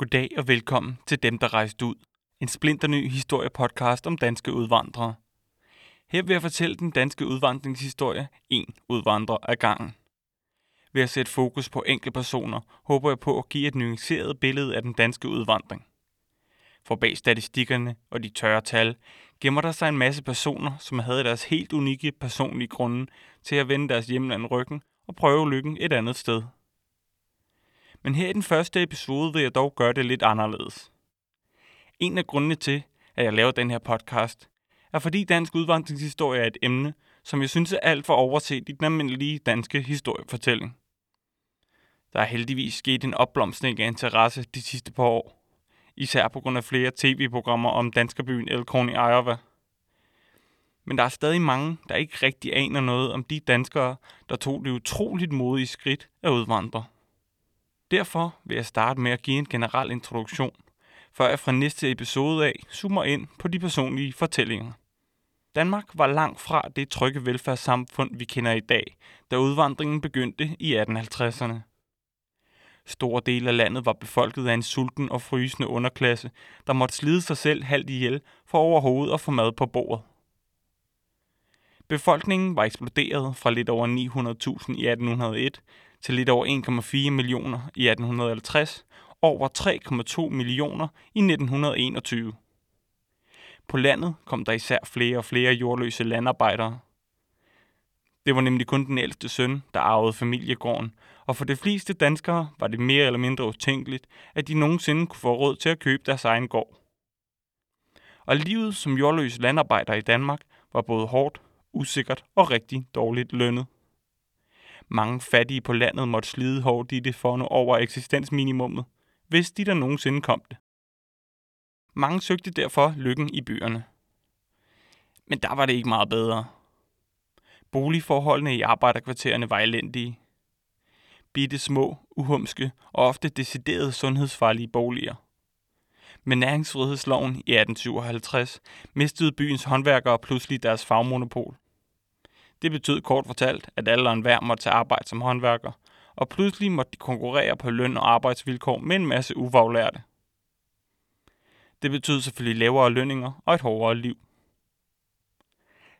Goddag og velkommen til Dem, der rejste ud. En splinterny historiepodcast om danske udvandrere. Her vil jeg fortælle den danske udvandringshistorie en udvandrer ad gangen. Ved at sætte fokus på enkelte personer, håber jeg på at give et nuanceret billede af den danske udvandring. For bag statistikkerne og de tørre tal gemmer der sig en masse personer, som havde deres helt unikke personlige grunde til at vende deres hjemland ryggen og prøve lykken et andet sted. Men her i den første episode vil jeg dog gøre det lidt anderledes. En af grundene til, at jeg laver den her podcast, er fordi dansk udvandringshistorie er et emne, som jeg synes er alt for overset i den almindelige danske historiefortælling. Der er heldigvis sket en opblomstring af interesse de sidste par år, især på grund af flere tv-programmer om danskerbyen Elkhorn i Iowa. Men der er stadig mange, der ikke rigtig aner noget om de danskere, der tog det utroligt modige skridt at udvandre. Derfor vil jeg starte med at give en generel introduktion, før jeg fra næste episode af zoomer ind på de personlige fortællinger. Danmark var langt fra det trygge velfærdssamfund, vi kender i dag, da udvandringen begyndte i 1850'erne. Store dele af landet var befolket af en sulten og frysende underklasse, der måtte slide sig selv halvt ihjel for overhovedet at få mad på bordet. Befolkningen var eksploderet fra lidt over 900.000 i 1801 til lidt over 1,4 millioner i 1850, over 3,2 millioner i 1921. På landet kom der især flere og flere jordløse landarbejdere. Det var nemlig kun den ældste søn, der arvede familiegården, og for de fleste danskere var det mere eller mindre utænkeligt, at de nogensinde kunne få råd til at købe deres egen gård. Og livet som jordløs landarbejder i Danmark var både hårdt, usikkert og rigtig dårligt lønnet. Mange fattige på landet måtte slide hårdt i det for at nå over eksistensminimummet, hvis de der nogensinde kom det. Mange søgte derfor lykken i byerne. Men der var det ikke meget bedre. Boligforholdene i arbejderkvartererne var elendige. Bitte små, uhumske og ofte decideret sundhedsfarlige boliger. Med næringsfrihedsloven i 1857 mistede byens håndværkere pludselig deres fagmonopol. Det betød kort fortalt, at alle og enhver måtte tage arbejde som håndværker, og pludselig måtte de konkurrere på løn og arbejdsvilkår med en masse ufaglærte. Det betød selvfølgelig lavere lønninger og et hårdere liv.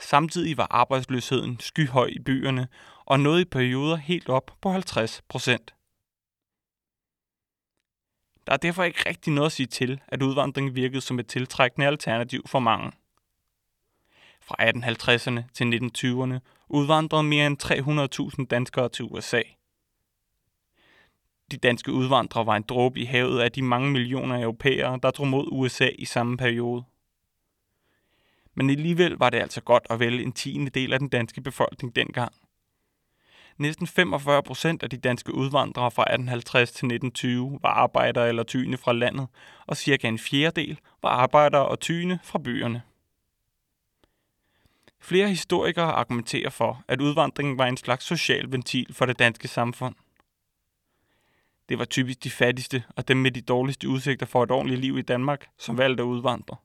Samtidig var arbejdsløsheden skyhøj i byerne og nåede i perioder helt op på 50 procent. Der er derfor ikke rigtig noget at sige til, at udvandring virkede som et tiltrækkende alternativ for mange. Fra 1850'erne til 1920'erne udvandrede mere end 300.000 danskere til USA. De danske udvandrere var en dråbe i havet af de mange millioner europæere, der drog mod USA i samme periode. Men alligevel var det altså godt at vælge en tiende del af den danske befolkning dengang. Næsten 45 procent af de danske udvandrere fra 1850 til 1920 var arbejdere eller tyne fra landet, og cirka en fjerdedel var arbejdere og tyne fra byerne. Flere historikere argumenterer for, at udvandringen var en slags social ventil for det danske samfund. Det var typisk de fattigste og dem med de dårligste udsigter for et ordentligt liv i Danmark, som valgte at udvandre.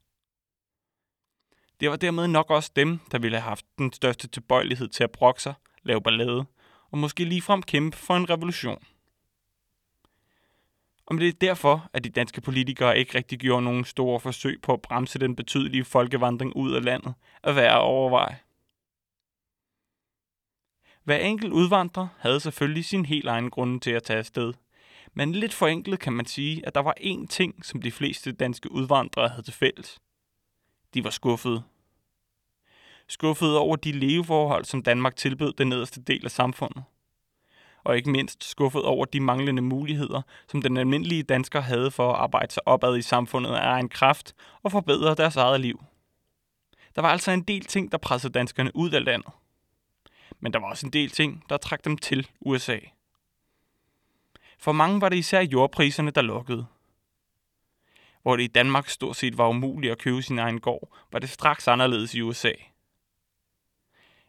Det var dermed nok også dem, der ville have haft den største tilbøjelighed til at brokke sig, lave ballade og måske ligefrem kæmpe for en revolution. Om det er derfor, at de danske politikere ikke rigtig gjorde nogen store forsøg på at bremse den betydelige folkevandring ud af landet, er værd at overveje. Hver enkelt udvandrer havde selvfølgelig sin helt egen grund til at tage afsted. Men lidt forenklet kan man sige, at der var én ting, som de fleste danske udvandrere havde til fælles. De var skuffede. Skuffede over de leveforhold, som Danmark tilbød den nederste del af samfundet og ikke mindst skuffet over de manglende muligheder, som den almindelige dansker havde for at arbejde sig opad i samfundet af egen kraft og forbedre deres eget liv. Der var altså en del ting, der pressede danskerne ud af landet. Men der var også en del ting, der trak dem til USA. For mange var det især jordpriserne, der lukkede. Hvor det i Danmark stort set var umuligt at købe sin egen gård, var det straks anderledes i USA.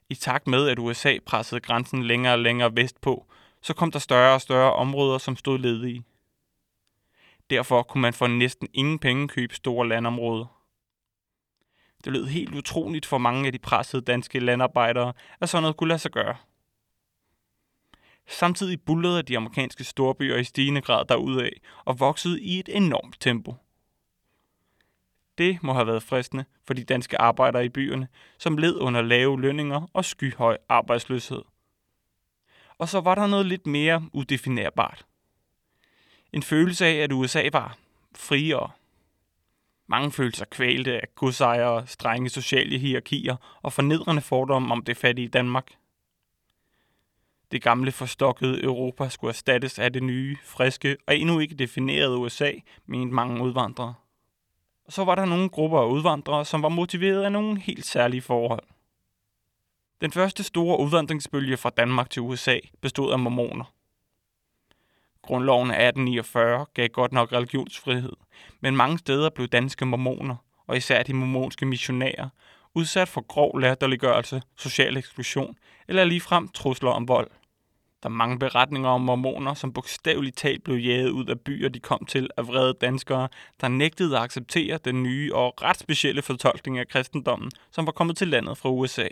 I takt med, at USA pressede grænsen længere og længere vestpå, så kom der større og større områder, som stod ledige. Derfor kunne man for næsten ingen penge købe store landområder. Det lød helt utroligt for mange af de pressede danske landarbejdere, at sådan noget kunne lade sig gøre. Samtidig bullerede de amerikanske storbyer i stigende grad derudad og voksede i et enormt tempo. Det må have været fristende for de danske arbejdere i byerne, som led under lave lønninger og skyhøj arbejdsløshed. Og så var der noget lidt mere udefinerbart. En følelse af, at USA var friere. Mange følte sig kvælte af godsejere, strenge sociale hierarkier og fornedrende fordomme om det fattige Danmark. Det gamle forstokkede Europa skulle erstattes af det nye, friske og endnu ikke definerede USA, mente mange udvandrere. Og så var der nogle grupper af udvandrere, som var motiveret af nogle helt særlige forhold. Den første store udvandringsbølge fra Danmark til USA bestod af mormoner. Grundloven af 1849 gav godt nok religionsfrihed, men mange steder blev danske mormoner, og især de mormonske missionærer, udsat for grov latterliggørelse, social eksklusion eller ligefrem trusler om vold. Der er mange beretninger om mormoner, som bogstaveligt talt blev jaget ud af byer, de kom til af vrede danskere, der nægtede at acceptere den nye og ret specielle fortolkning af kristendommen, som var kommet til landet fra USA.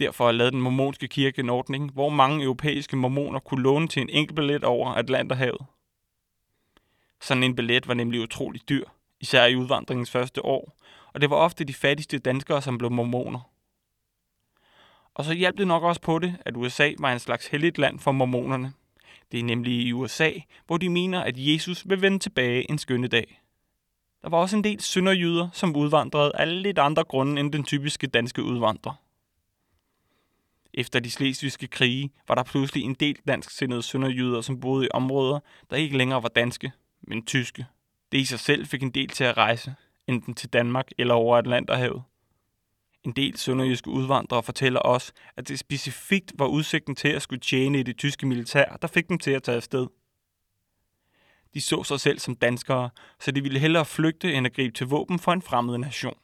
Derfor er lavet den mormonske kirke en ordning, hvor mange europæiske mormoner kunne låne til en enkelt billet over Atlanterhavet. Sådan en billet var nemlig utrolig dyr, især i udvandringens første år, og det var ofte de fattigste danskere, som blev mormoner. Og så hjalp det nok også på det, at USA var en slags helligt land for mormonerne. Det er nemlig i USA, hvor de mener, at Jesus vil vende tilbage en skønne dag. Der var også en del sønderjyder, som udvandrede af lidt andre grunde end den typiske danske udvandrer. Efter de slesvigske krige var der pludselig en del dansksindede sønderjyder, som boede i områder, der ikke længere var danske, men tyske. Det i sig selv fik en del til at rejse, enten til Danmark eller over Atlanterhavet. En del sønderjyske udvandrere fortæller os, at det specifikt var udsigten til at skulle tjene i det tyske militær, der fik dem til at tage afsted. De så sig selv som danskere, så de ville hellere flygte end at gribe til våben for en fremmed nation.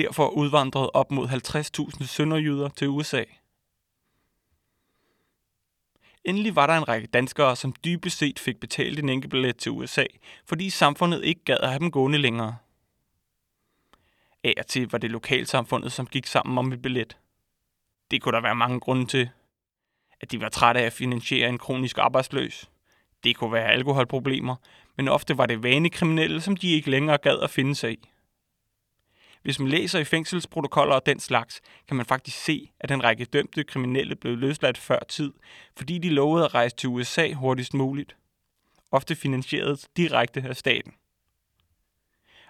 Derfor udvandrede op mod 50.000 sønderjyder til USA. Endelig var der en række danskere, som dybest set fik betalt en enkeltbillet til USA, fordi samfundet ikke gad at have dem gående længere. Af og til var det lokalsamfundet, som gik sammen om et billet. Det kunne der være mange grunde til. At de var trætte af at finansiere en kronisk arbejdsløs. Det kunne være alkoholproblemer, men ofte var det vanekriminelle, som de ikke længere gad at finde sig i. Hvis man læser i fængselsprotokoller og den slags, kan man faktisk se, at en række dømte kriminelle blev løsladt før tid, fordi de lovede at rejse til USA hurtigst muligt. Ofte finansieret direkte af staten.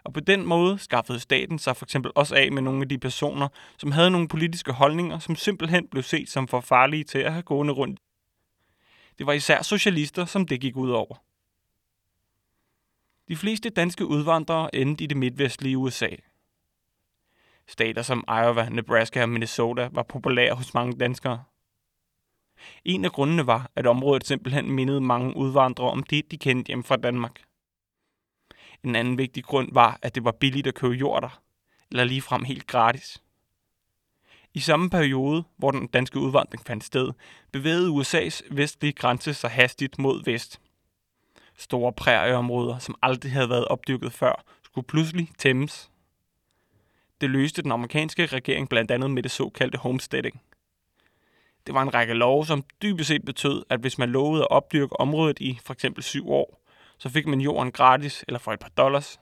Og på den måde skaffede staten sig for eksempel også af med nogle af de personer, som havde nogle politiske holdninger, som simpelthen blev set som for farlige til at have gående rundt. Det var især socialister, som det gik ud over. De fleste danske udvandrere endte i det midtvestlige USA. Stater som Iowa, Nebraska og Minnesota var populære hos mange danskere. En af grundene var, at området simpelthen mindede mange udvandrere om det, de kendte hjem fra Danmark. En anden vigtig grund var, at det var billigt at købe jord der, eller ligefrem helt gratis. I samme periode, hvor den danske udvandring fandt sted, bevægede USA's vestlige grænse sig hastigt mod vest. Store prærieområder, som aldrig havde været opdyrket før, skulle pludselig tæmmes. Det løste den amerikanske regering blandt andet med det såkaldte homesteading. Det var en række love, som dybest set betød, at hvis man lovede at opdyrke området i for eksempel syv år, så fik man jorden gratis eller for et par dollars.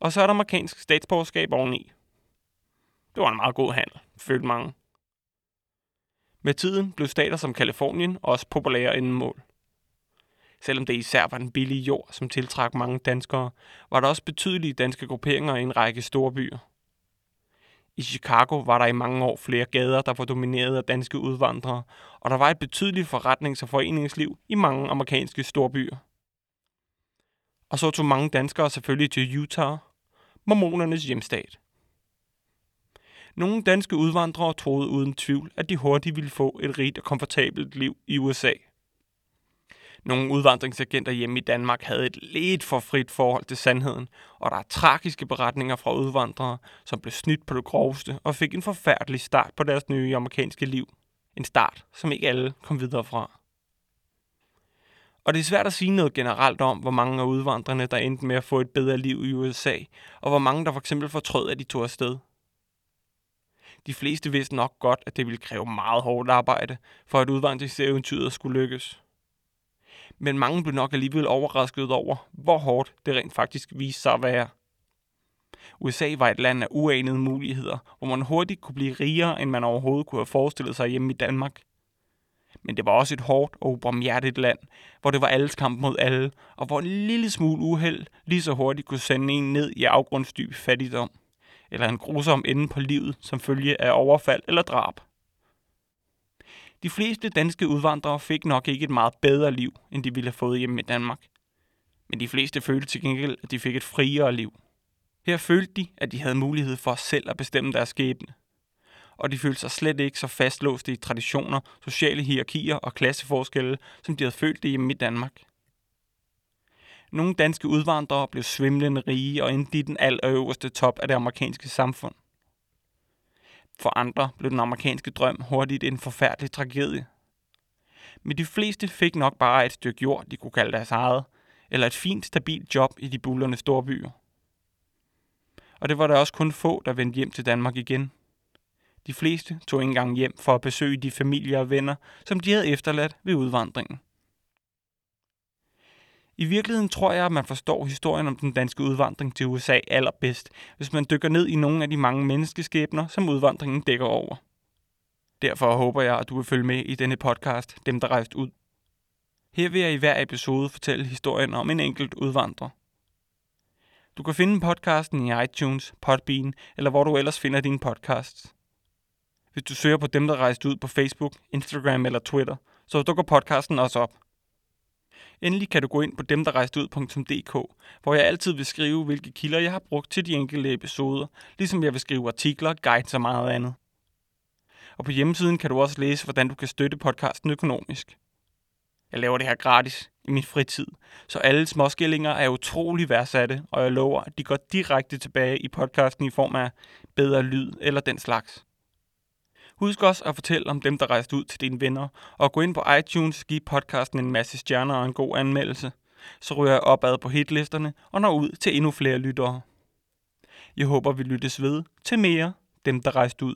Og så er der amerikansk statsborgerskab oveni. Det var en meget god handel, følte mange. Med tiden blev stater som Kalifornien også populære inden mål. Selvom det især var den billige jord, som tiltrak mange danskere, var der også betydelige danske grupperinger i en række store byer. I Chicago var der i mange år flere gader, der var domineret af danske udvandrere, og der var et betydeligt forretnings- og foreningsliv i mange amerikanske storbyer. Og så tog mange danskere selvfølgelig til Utah, mormonernes hjemstat. Nogle danske udvandrere troede uden tvivl, at de hurtigt ville få et rigt og komfortabelt liv i USA. Nogle udvandringsagenter hjemme i Danmark havde et lidt for frit forhold til sandheden, og der er tragiske beretninger fra udvandrere, som blev snydt på det groveste og fik en forfærdelig start på deres nye amerikanske liv. En start, som ikke alle kom videre fra. Og det er svært at sige noget generelt om, hvor mange af udvandrerne, der endte med at få et bedre liv i USA, og hvor mange, der for eksempel fortrød, at de tog afsted. De fleste vidste nok godt, at det ville kræve meget hårdt arbejde, for at udvandringseventyret skulle lykkes. Men mange blev nok alligevel overrasket over, hvor hårdt det rent faktisk viste sig at være. USA var et land af uanede muligheder, hvor man hurtigt kunne blive rigere, end man overhovedet kunne have forestillet sig hjemme i Danmark. Men det var også et hårdt og ubarmhjertigt land, hvor det var alles kamp mod alle, og hvor en lille smule uheld lige så hurtigt kunne sende en ned i afgrundsdyb fattigdom eller en grusom ende på livet som følge af overfald eller drab. De fleste danske udvandrere fik nok ikke et meget bedre liv, end de ville have fået hjemme i Danmark. Men de fleste følte til gengæld, at de fik et friere liv. Her følte de, at de havde mulighed for selv at bestemme deres skæbne. Og de følte sig slet ikke så fastlåste i traditioner, sociale hierarkier og klasseforskelle, som de havde følt det hjemme i Danmark. Nogle danske udvandrere blev svimlende rige og endte i den allerøverste top af det amerikanske samfund. For andre blev den amerikanske drøm hurtigt en forfærdelig tragedie. Men de fleste fik nok bare et stykke jord, de kunne kalde deres eget, eller et fint, stabilt job i de bullerne storbyer. Og det var der også kun få, der vendte hjem til Danmark igen. De fleste tog ikke engang hjem for at besøge de familier og venner, som de havde efterladt ved udvandringen. I virkeligheden tror jeg, at man forstår historien om den danske udvandring til USA allerbedst, hvis man dykker ned i nogle af de mange menneskeskæbner, som udvandringen dækker over. Derfor håber jeg, at du vil følge med i denne podcast, Dem der rejste ud. Her vil jeg i hver episode fortælle historien om en enkelt udvandrer. Du kan finde podcasten i iTunes, Podbean eller hvor du ellers finder dine podcasts. Hvis du søger på dem, der rejste ud på Facebook, Instagram eller Twitter, så dukker podcasten også op. Endelig kan du gå ind på demderrejsteud.dk, hvor jeg altid vil skrive, hvilke kilder jeg har brugt til de enkelte episoder, ligesom jeg vil skrive artikler, guides og meget andet. Og på hjemmesiden kan du også læse, hvordan du kan støtte podcasten økonomisk. Jeg laver det her gratis i min fritid, så alle småskillinger er utrolig værdsatte, og jeg lover, at de går direkte tilbage i podcasten i form af bedre lyd eller den slags. Husk også at fortælle om dem, der rejste ud til dine venner, og gå ind på iTunes og give podcasten en masse stjerner og en god anmeldelse. Så ryger jeg opad på hitlisterne og når ud til endnu flere lyttere. Jeg håber, vi lyttes ved til mere dem, der rejste ud.